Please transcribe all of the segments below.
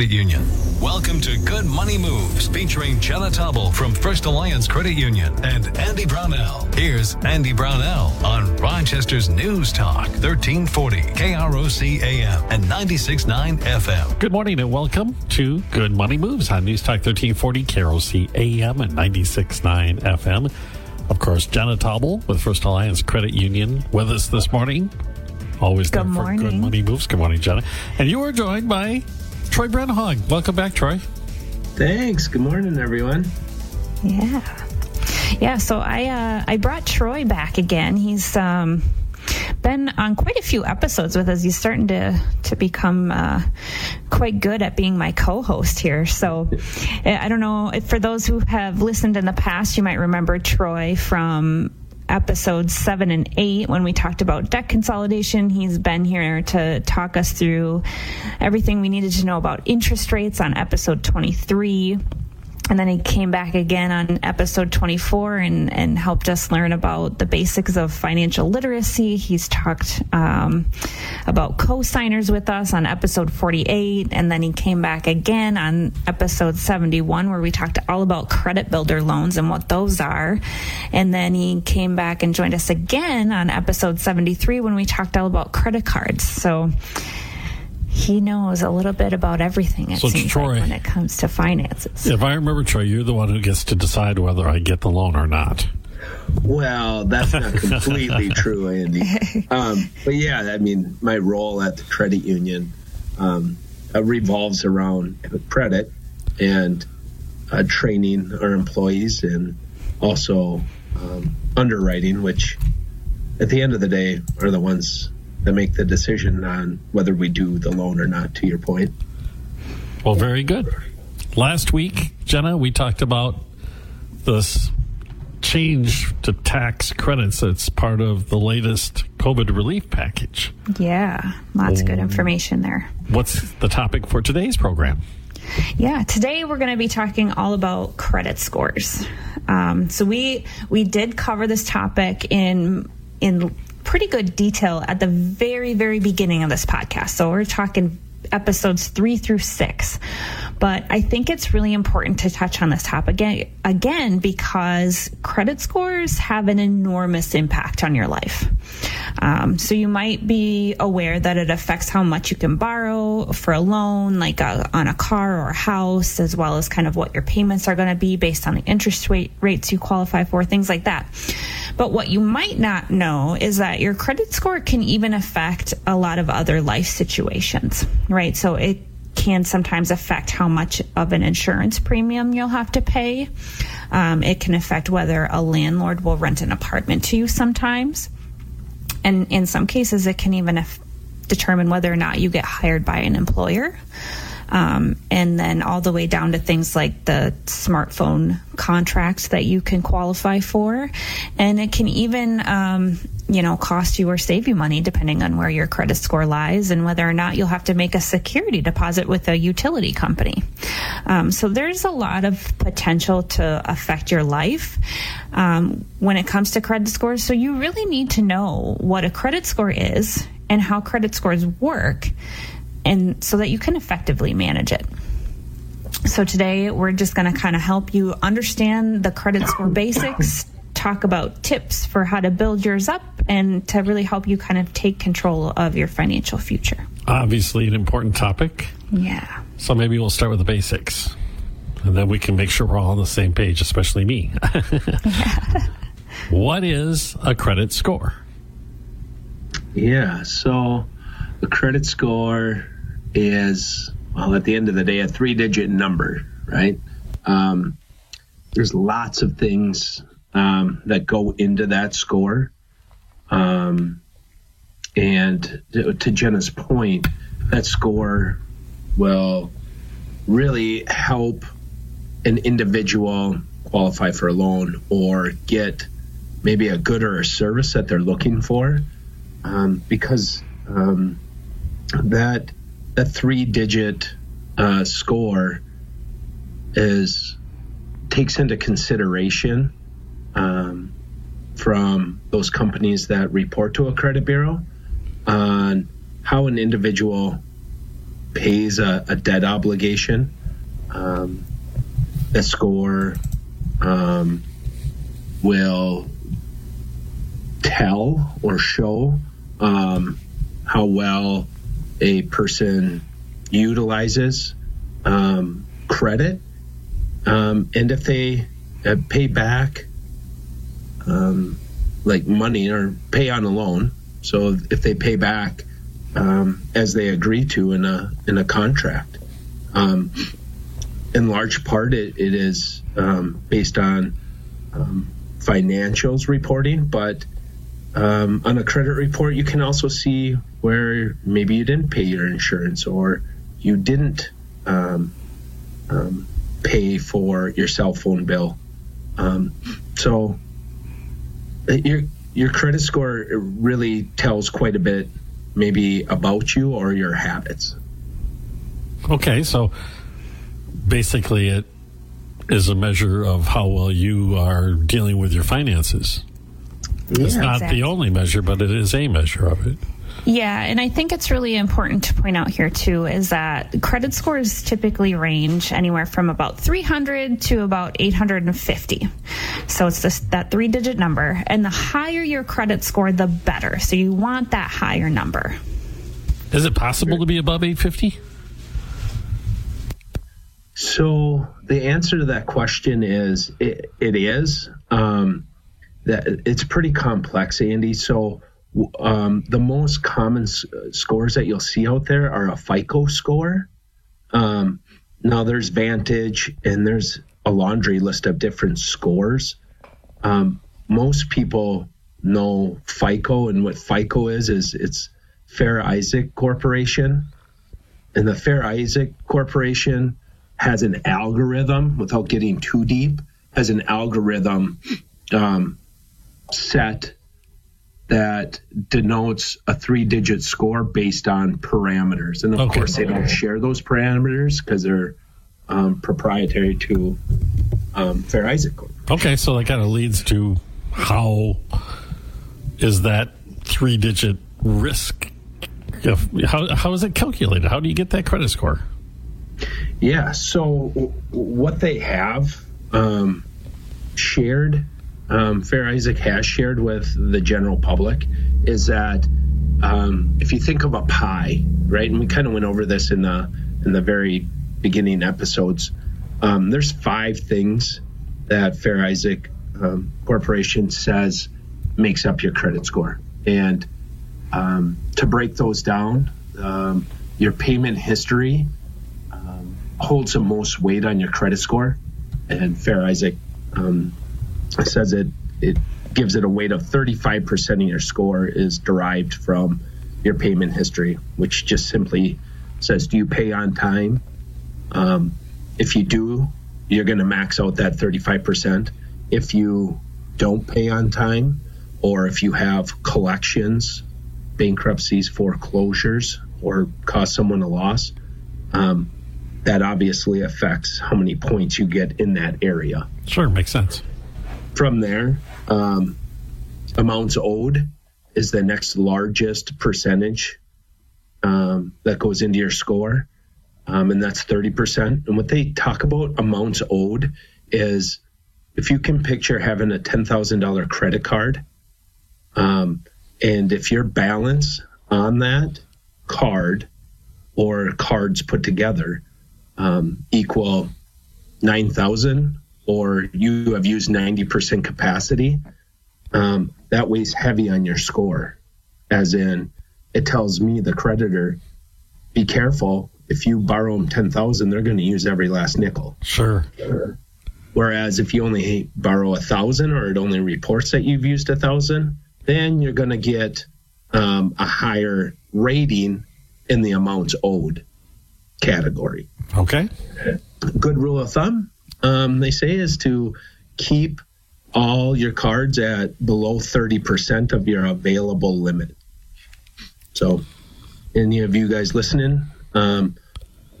Credit Union. Welcome to Good Money Moves featuring Jenna Tobble from First Alliance Credit Union and Andy Brownell. Here's Andy Brownell on Rochester's News Talk 1340 KROC AM and 96.9 FM. Good morning and welcome to Good Money Moves on News Talk 1340 KROC AM and 96.9 FM. Of course, Jenna Tobble with First Alliance Credit Union with us this morning. Always Good there for Good. Money Moves. Good morning, Jenna. And you are joined by Troy Brenhog. Welcome back, Troy. Thanks. Good morning, everyone. Yeah. Yeah, so I uh, I brought Troy back again. He's um, been on quite a few episodes with us. He's starting to to become uh, quite good at being my co-host here. So I don't know if for those who have listened in the past, you might remember Troy from episodes seven and eight when we talked about debt consolidation. He's been here to talk us through everything we needed to know about interest rates on episode 23. And then he came back again on episode 24 and, and helped us learn about the basics of financial literacy. He's talked um, about co-signers with us on episode 48. And then he came back again on episode 71 where we talked all about credit builder loans and what those are. And then he came back and joined us again on episode 73 when we talked all about credit cards. So he knows a little bit about everything, it So, seems Troy- like, when it comes to finances. If I remember, Troy, you're the one who gets to decide whether I get the loan or not. Well, that's not completely true, Andy. Um, but yeah, I mean, my role at the credit union um, uh, revolves around credit and uh, training our employees and also um, underwriting, which at the end of the day are the ones that make the decision on whether we do the loan or not, to your point. Well, very good. Last week, Jenna, we talked about this change to tax credits that's part of the latest COVID relief package. Yeah, lots of good information there. What's the topic for today's program? Yeah, today we're going to be talking all about credit scores. Um, so we we did cover this topic in in pretty good detail at the very very beginning of this podcast. So we're talking episodes three through six. But I think it's really important to touch on this topic again, again because credit scores have an enormous impact on your life. Um, so you might be aware that it affects how much you can borrow for a loan, like a, on a car or a house, as well as kind of what your payments are going to be based on the interest rate rates you qualify for, things like that. But what you might not know is that your credit score can even affect a lot of other life situations, right? So it can sometimes affect how much of an insurance premium you'll have to pay. Um, it can affect whether a landlord will rent an apartment to you sometimes. And in some cases, it can even determine whether or not you get hired by an employer. Um, and then all the way down to things like the smartphone contracts that you can qualify for. And it can even, um, you know, cost you or save you money depending on where your credit score lies and whether or not you'll have to make a security deposit with a utility company. Um, so there's a lot of potential to affect your life um, when it comes to credit scores. So you really need to know what a credit score is and how credit scores work and so that you can effectively manage it. So today we're just going to kind of help you understand the credit score basics, talk about tips for how to build yours up and to really help you kind of take control of your financial future. Obviously, an important topic. Yeah. So maybe we'll start with the basics. And then we can make sure we're all on the same page, especially me. what is a credit score? Yeah, so the credit score is, well, at the end of the day, a three digit number, right? Um, there's lots of things um, that go into that score. Um, and to, to Jenna's point, that score will really help an individual qualify for a loan or get maybe a good or a service that they're looking for um, because um, that that three digit uh, score is takes into consideration um, from those companies that report to a credit bureau on how an individual pays a, a debt obligation, um, a score um, will tell or show um, how well a person utilizes um, credit, um, and if they uh, pay back um, like money or pay on a loan. So if they pay back um, as they agree to in a in a contract, um, in large part it, it is um, based on financials reporting, but um, on a credit report you can also see where maybe you didn't pay your insurance or you didn't um, um, pay for your cell phone bill. Um, so uh, your your credit score really tells quite a bit, maybe about you or your habits. Okay, so basically, it is a measure of how well you are dealing with your finances. It's not Exactly. the only measure, but it is a measure of it. Yeah, and I think it's really important to point out here too is that credit scores typically range anywhere from about 300 to about 850. So it's this that three-digit number, and the higher your credit score, the better. So you want that higher number. Is it possible to be above 850? So the answer to that question is it, it is. Um, that it's pretty complex, Andy. So um, the most common s- scores that you'll see out there are a FICO score. Um, now there's Vantage and there's a laundry list of different scores. Um, most people know FICO, and what FICO is is it's Fair Isaac Corporation, and the Fair Isaac Corporation has an algorithm. Without getting too deep, has an algorithm um, set that denotes a three-digit score based on parameters, and of Okay. course they don't share those parameters because they're um, proprietary to um, Fair Isaac Okay, so that kind of leads to how is that three digit risk? If, how, how is it calculated? How do you get that credit score? Yeah. So w- what they have um, shared, um, Fair Isaac has shared with the general public, is that um, if you think of a pie, right, and we kind of went over this in the in the very beginning episodes. Um, there's five things that Fair Isaac um, Corporation says makes up your credit score, and um, to break those down, um, your payment history holds the most weight on your credit score, and Fair Isaac um, says it it gives it a weight of 35% of your score is derived from your payment history, which just simply says do you pay on time? Um, if you do, you're going to max out that 35%. If you don't pay on time, or if you have collections, bankruptcies, foreclosures, or cause someone a loss, um, that obviously affects how many points you get in that area. Sure, makes sense. From there, um, amounts owed is the next largest percentage um, that goes into your score, um, and that's 30%. And what they talk about amounts owed is if you can picture having a $10,000 credit card, um, and if your balance on that card or cards put together um, equal 9,000 or you have used 90% capacity, um, that weighs heavy on your score. As in, it tells me, the creditor, be careful. If you borrow them 10,000, they're going to use every last nickel. Sure. Whereas if you only borrow a thousand or it only reports that you've used a thousand, then you're going to get um, a higher rating in the amounts owed category. Okay. Good rule of thumb, um, they say, is to keep all your cards at below 30% of your available limit. So, any of you guys listening, um,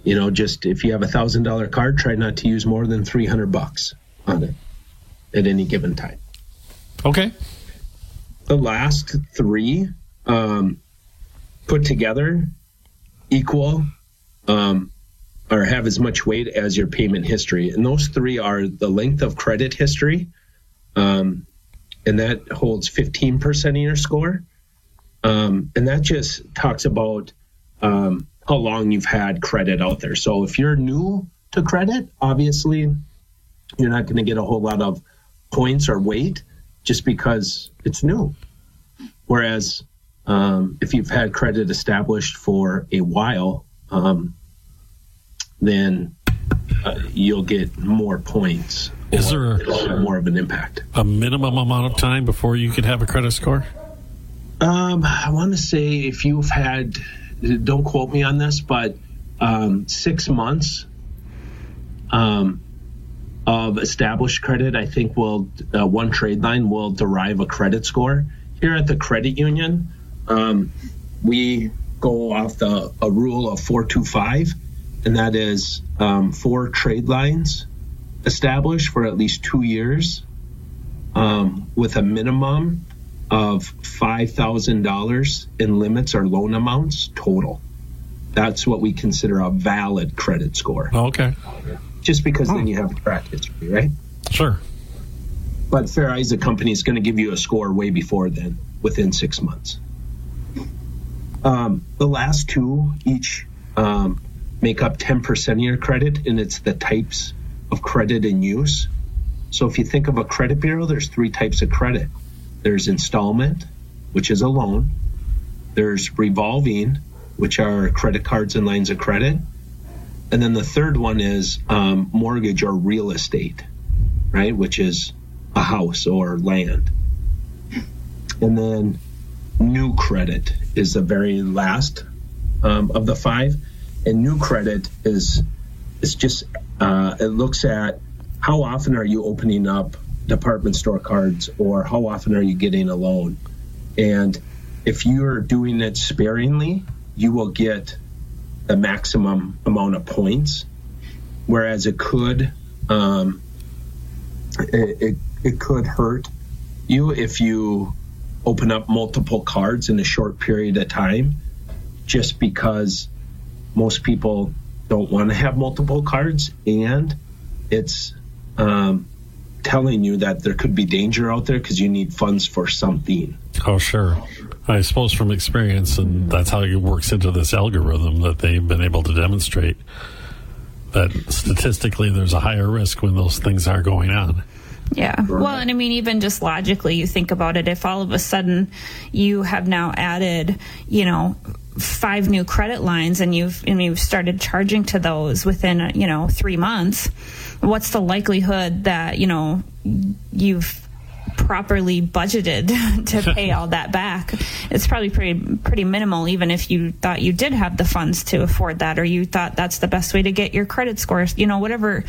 you know, just if you have a thousand dollar card, try not to use more than 300 bucks on it at any given time. Okay. The last three um, put together equal um, or have as much weight as your payment history. And those three are the length of credit history, um, and that holds 15% of your score. Um, and that just talks about um, how long you've had credit out there. So if you're new to credit, obviously you're not going to get a whole lot of points or weight just because it's new. Whereas um, if you've had credit established for a while, um, then uh, you'll get more points. Is there a, more of an impact? A minimum amount of time before you could have a credit score? Um, I want to say if you've had, don't quote me on this, but um, six months um, of established credit, I think will uh, one trade line will derive a credit score. Here at the credit union, um, we go off the a rule of four two five and that is um, four trade lines established for at least two years um, with a minimum of $5,000 in limits or loan amounts total. That's what we consider a valid credit score. Oh, okay. Just because then you have a track history, right? Sure. But Fair Isaac Company is going to give you a score way before then, within six months. Um, the last two each um, make up 10% of your credit, and it's the types of credit in use. So if you think of a credit bureau, there's three types of credit. There's installment, which is a loan. There's revolving, which are credit cards and lines of credit. And then the third one is um, mortgage or real estate, right? Which is a house or land. And then new credit is the very last um, of the five and new credit is is just uh, it looks at how often are you opening up department store cards or how often are you getting a loan? And if you're doing it sparingly you will get the maximum amount of points. Whereas it could um, it, it, it could hurt you if you open up multiple cards in a short period of time just because most people don't want to have multiple cards, and it's um, telling you that there could be danger out there because you need funds for something. Oh, sure. I suppose from experience, and that's how it works into this algorithm that they've been able to demonstrate that statistically there's a higher risk when those things are going on. Yeah. Well, and I mean, even just logically, you think about it. If all of a sudden you have now added, you know, five new credit lines and you've and you've started charging to those within you know three months what's the likelihood that you know you've properly budgeted to pay all that back? It's probably pretty pretty minimal even if you thought you did have the funds to afford that or you thought that's the best way to get your credit scores you know whatever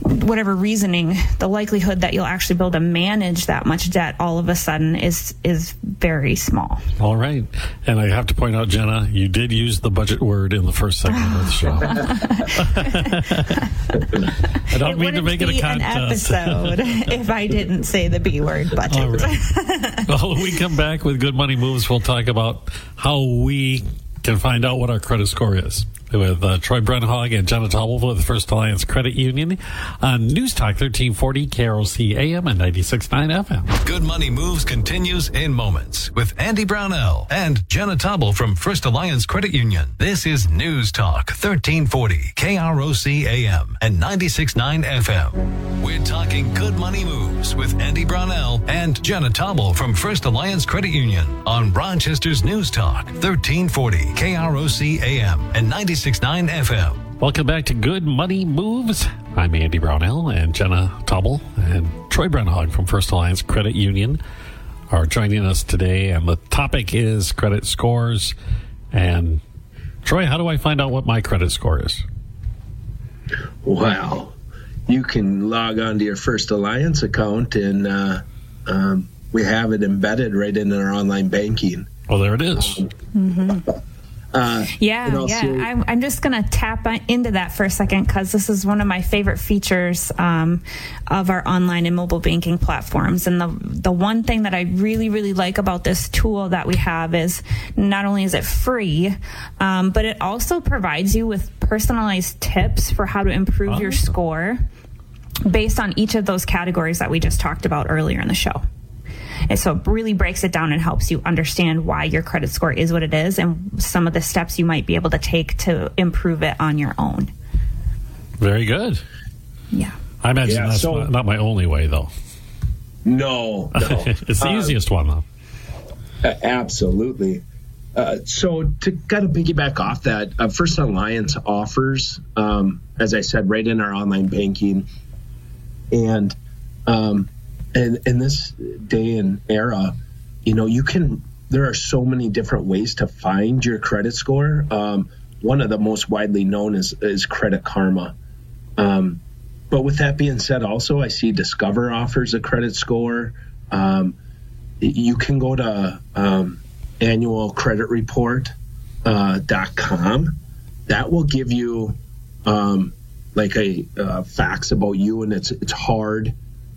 whatever reasoning, the likelihood that you'll actually be able to manage that much debt all of a sudden is is very small. All right, and I have to point out, Jenna, you did use the budget word in the first segment of the show. I don't it mean to make it a contest. An episode if I didn't say the B word budget. All right. well, when we come back with good money moves, we'll talk about how we can find out what our credit score is with uh, Troy Brenhog and Jenna Tobble with First Alliance Credit Union on News Talk 1340 KROC AM and 96.9 FM. Good Money Moves continues in moments with Andy Brownell and Jenna Tobble from First Alliance Credit Union. This is News Talk 1340 KROC AM and 96.9 FM. We're talking Good Money Moves with Andy Brownell and Jenna Tobble from First Alliance Credit Union on Rochester's News Talk 1340 KROC AM and 96 96.9 FM. Welcome back to Good Money Moves. I'm Andy Brownell and Jenna Tobble and Troy Brenhog from First Alliance Credit Union are joining us today. And the topic is credit scores. And Troy, how do I find out what my credit score is? Wow. You can log on to your First Alliance account and uh, um, we have it embedded right in our online banking. Well, there it is. Mm-hmm. Uh, yeah, yeah. I'm, I'm, just going to tap into that for a second because this is one of my favorite features um, of our online and mobile banking platforms. And the the one thing that I really really like about this tool that we have is not only is it free, um, but it also provides you with personalized tips for how to improve your score based on each of those categories that we just talked about earlier in the show. And so it really breaks it down and helps you understand why your credit score is what it is and some of the steps you might be able to take to improve it on your own. Very good. Yeah. I imagine yeah, that's so, not, not, my only way, though. No. no. it's the uh, easiest one, though. Absolutely. Uh, so to kind of piggyback off that, uh, First Alliance offers, um, as I said, right in our online banking, and um, and in this day and era, you know, you can. There are so many different ways to find your credit score. Um, one of the most widely known is is Credit Karma. Um, but with that being said, also I see Discover offers a credit score. Um, you can go to um, annualcreditreport.com. Uh, that will give you um, like a uh, facts about you, and it's it's hard.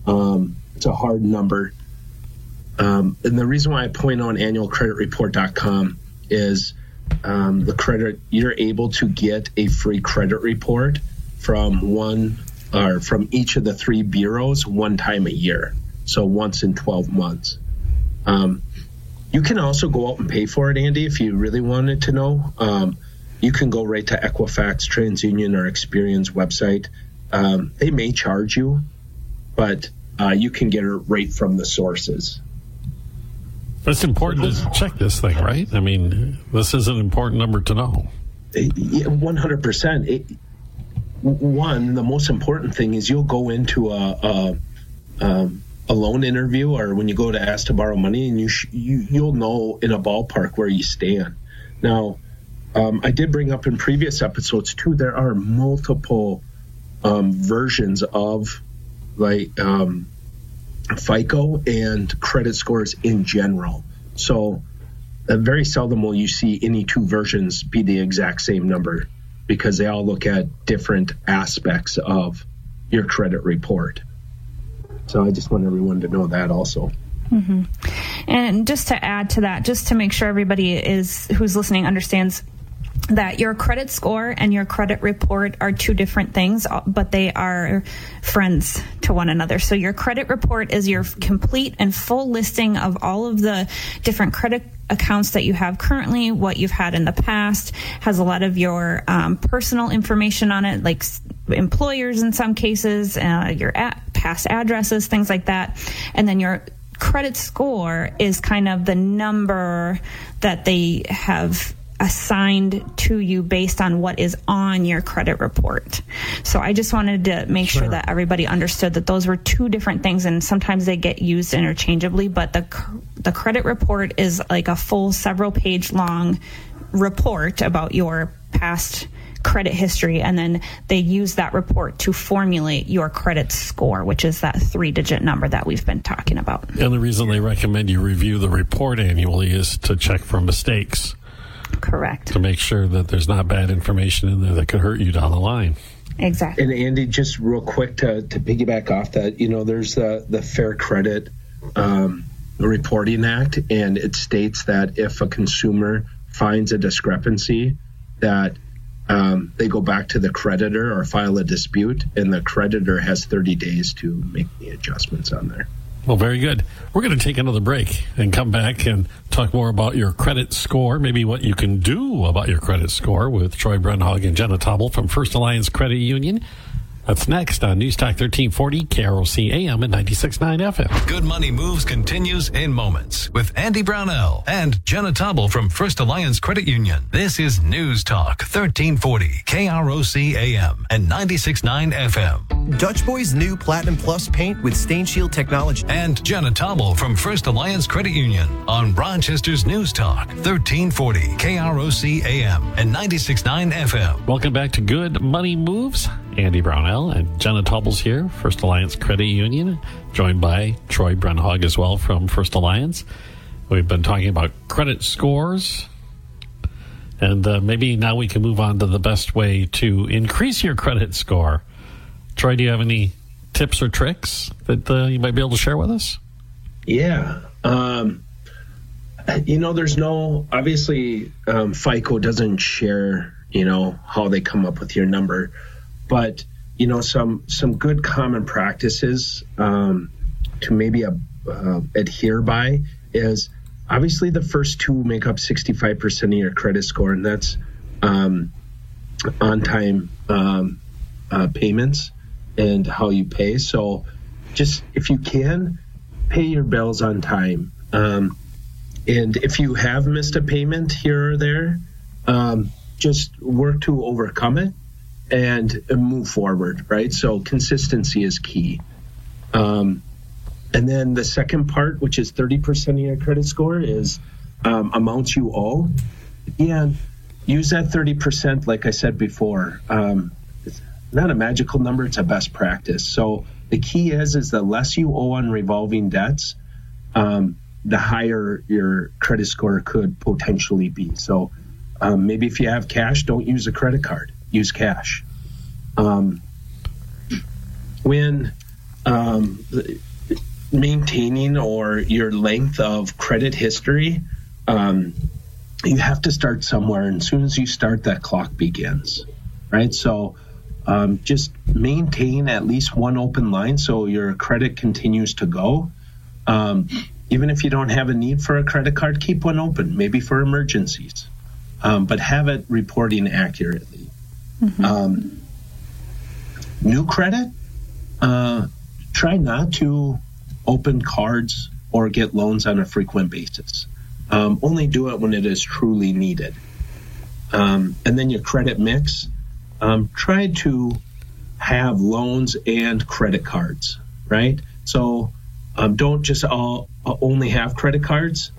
Um, it's a hard number. Um, and the reason why I point on annualcreditreport.com is um, the credit you're able to get a free credit report from one or from each of the three bureaus one time a year, so once in 12 months. Um, you can also go out and pay for it, Andy, if you really wanted to know. Um, you can go right to Equifax, TransUnion, or Experian's website. Um, they may charge you, but uh, you can get it right from the sources. It's important to check this thing, right? I mean, this is an important number to know. One hundred percent. One, the most important thing is you'll go into a, a, um, a loan interview or when you go to ask to borrow money, and you, sh- you you'll know in a ballpark where you stand. Now, um, I did bring up in previous episodes too. There are multiple um, versions of like um, FICO and credit scores in general. So uh, very seldom will you see any two versions be the exact same number because they all look at different aspects of your credit report. So I just want everyone to know that also. Mm-hmm. And just to add to that, just to make sure everybody is who's listening understands that your credit score and your credit report are two different things, but they are friends to one another. So your credit report is your complete and full listing of all of the different credit accounts that you have currently, what you've had in the past, has a lot of your um, personal information on it, like employers in some cases, uh, your past addresses, things like that. And then your credit score is kind of the number that they have assigned to you based on what is on your credit report. So I just wanted to make sure, sure. that everybody understood that those were two different things and sometimes they get used interchangeably, but the the credit report is like a full several page long report about your past credit history and then they use that report to formulate your credit score which is that three digit number that we've been talking about. And the reason they recommend you review the report annually is to check for mistakes Correct. To make sure that there's not bad information in there that could hurt you down the line. Exactly. And Andy, just real quick to, to piggyback off that, you know, there's the, the Fair Credit um, Reporting Act, and it states that if a consumer finds a discrepancy, that um, they go back to the creditor or file a dispute, and the creditor has 30 days to make the adjustments on there. Well, very good. We're going to take another break and come back and talk more about your credit score, maybe what you can do about your credit score with Troy Brunhog and Jenna Tobble from First Alliance Credit Union. That's next on News Talk 1340, KROC AM at 96.9 FM. Good Money Moves continues in moments with Andy Brownell and Jenna Tobble from First Alliance Credit Union. This is News Talk 1340, KROC AM and 96.9 FM. Dutch Boy's new Platinum Plus paint with stain shield technology. And Jenna Tobble from First Alliance Credit Union on Rochester's News Talk 1340, KROC AM and 96.9 FM. Welcome back to Good Money Moves. Andy Brownell and Jenna Tobble's here, First Alliance Credit Union, joined by Troy Brunhog as well from First Alliance. We've been talking about credit scores And uh, maybe now we can move on to the best way to increase your credit score. Troy, do you have any tips or tricks that uh, you might be able to share with us? Yeah. Um, you know, there's no, obviously, um, FICO doesn't share, you know, how they come up with your number, but, you know, some, some good common practices um, to maybe uh, uh, adhere by is obviously the first two make up 65% of your credit score, and that's um, on time um, uh, payments and how you pay. So just if you can, pay your bills on time. Um, and if you have missed a payment here or there, um, just work to overcome it and, and, move forward, right? So consistency is key. Um, and then the second part, which is 30% of your credit score, is um, amounts you owe. Again, use that 30%, like I said before. Um, it's not a magical number, it's a best practice. So the key is, is the less you owe on revolving debts, um, the higher your credit score could potentially be. So um, maybe if you have cash, don't use a credit card, use cash. Um, when um, maintaining or your length of credit history, um, you have to start somewhere. And as soon as you start, that clock begins, right? So um, just maintain at least one open line so your credit continues to go. Um, even if you don't have a need for a credit card, keep one open, maybe for emergencies, um, but have it reporting accurately. Mm-hmm. Um, new credit, uh, try not to open cards or get loans on a frequent basis. Um, only do it when it is truly needed. Um, and then your credit mix, um, try to have loans and credit cards, right? So um, don't just all, uh, only have credit cards.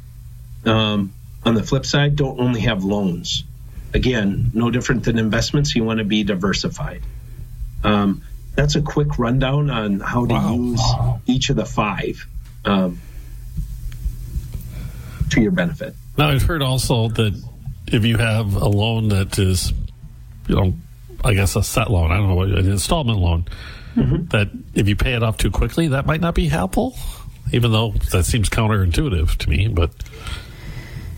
Um, on the flip side, don't only have loans. Again, no different than investments. You want to be diversified. Um, that's a quick rundown on how to wow. use each of the five um, to your benefit. Now, I've heard also that if you have a loan that is, you know, I guess a set loan, I don't know, an installment loan, mm-hmm. that if you pay it off too quickly, that might not be helpful, even though that seems counterintuitive to me. But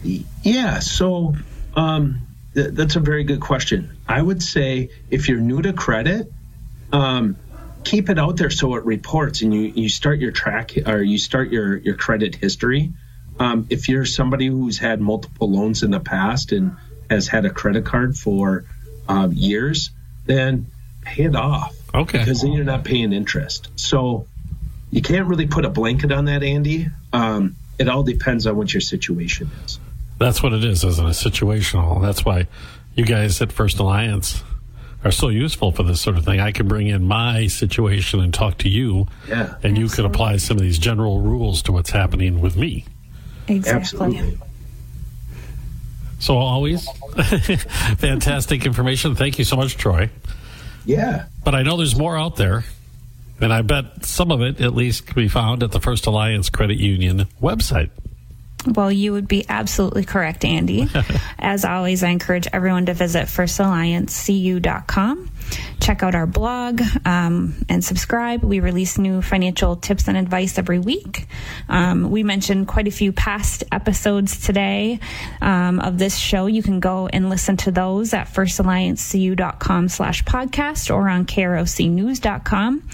yeah, so um, th- that's a very good question. I would say if you're new to credit, um, keep it out there so it reports and you, you start your track or you start your, your credit history. Um, if you're somebody who's had multiple loans in the past and has had a credit card for um, years, then pay it off. Okay. Because then you're not paying interest. So you can't really put a blanket on that, Andy. Um, it all depends on what your situation is. That's what it is, isn't it? Situational. That's why you guys at First Alliance are so useful for this sort of thing. I can bring in my situation and talk to you, yeah, and you could apply some of these general rules to what's happening with me. Exactly. Absolutely. So always fantastic information. Thank you so much, Troy. Yeah. But I know there's more out there. And I bet some of it at least can be found at the First Alliance Credit Union website. Well, you would be absolutely correct, Andy. As always, I encourage everyone to visit firstalliancecu.com check out our blog um, and subscribe. We release new financial tips and advice every week. Um, we mentioned quite a few past episodes today um, of this show. You can go and listen to those at firstalliancecu.com slash podcast or on krocnews.com.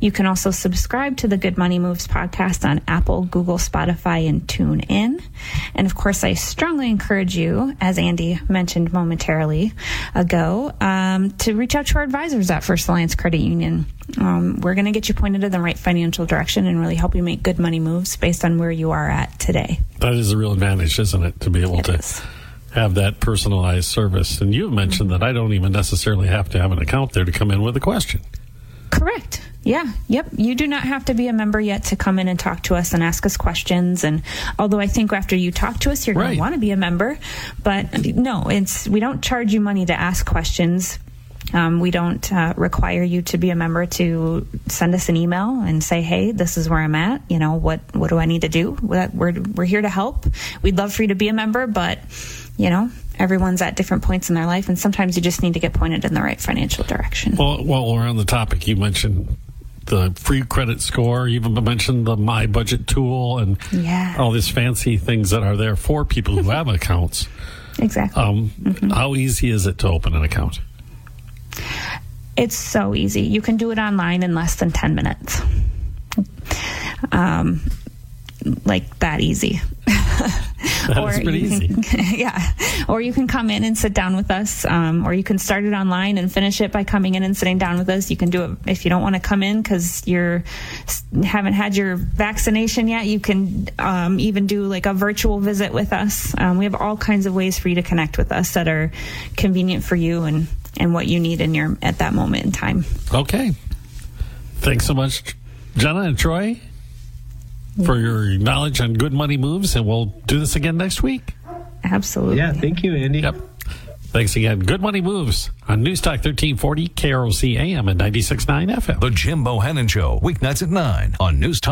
You can also subscribe to the Good Money Moves podcast on Apple, Google, Spotify, and tune in. And of course, I strongly encourage you, as Andy mentioned momentarily ago, um, to reach out to our advisors at First Alliance Credit Union. Um, we're going to get you pointed in the right financial direction and really help you make good money moves based on where you are at today. That is a real advantage, isn't it, to be able it to is. have that personalized service? And you've mentioned mm-hmm. that I don't even necessarily have to have an account there to come in with a question. Correct. Yeah. Yep. You do not have to be a member yet to come in and talk to us and ask us questions. And although I think after you talk to us, you're right. going to want to be a member. But no, it's we don't charge you money to ask questions. Um, we don't uh, require you to be a member to send us an email and say, "Hey, this is where I'm at. You know, what what do I need to do?" We're we're here to help. We'd love for you to be a member, but you know, everyone's at different points in their life, and sometimes you just need to get pointed in the right financial direction. Well, while we're on the topic, you mentioned the free credit score. You even mentioned the My Budget tool and Yeah. all these fancy things that are there for people who have accounts. Exactly. Um, How easy is it to open an account? It's so easy. You can do it online in less than 10 minutes. Um, like that easy. That is pretty easy. Can, yeah. Or you can come in and sit down with us, um, or you can start it online and finish it by coming in and sitting down with us. You can do it if you don't want to come in because you're haven't had your vaccination yet. You can um, even do like a virtual visit with us. Um, we have all kinds of ways for you to connect with us that are convenient for you and and what you need in your at that moment in time. Okay. Thanks so much, Jenna and Troy, for your knowledge on good money moves, and we'll do this again next week. Absolutely. Yeah, thank you, Andy. Yep. Thanks again. Good money moves on News Talk 1340, KROC AM and 96.9 FM. The Jim Bohannon Show, weeknights at 9 on News Talk.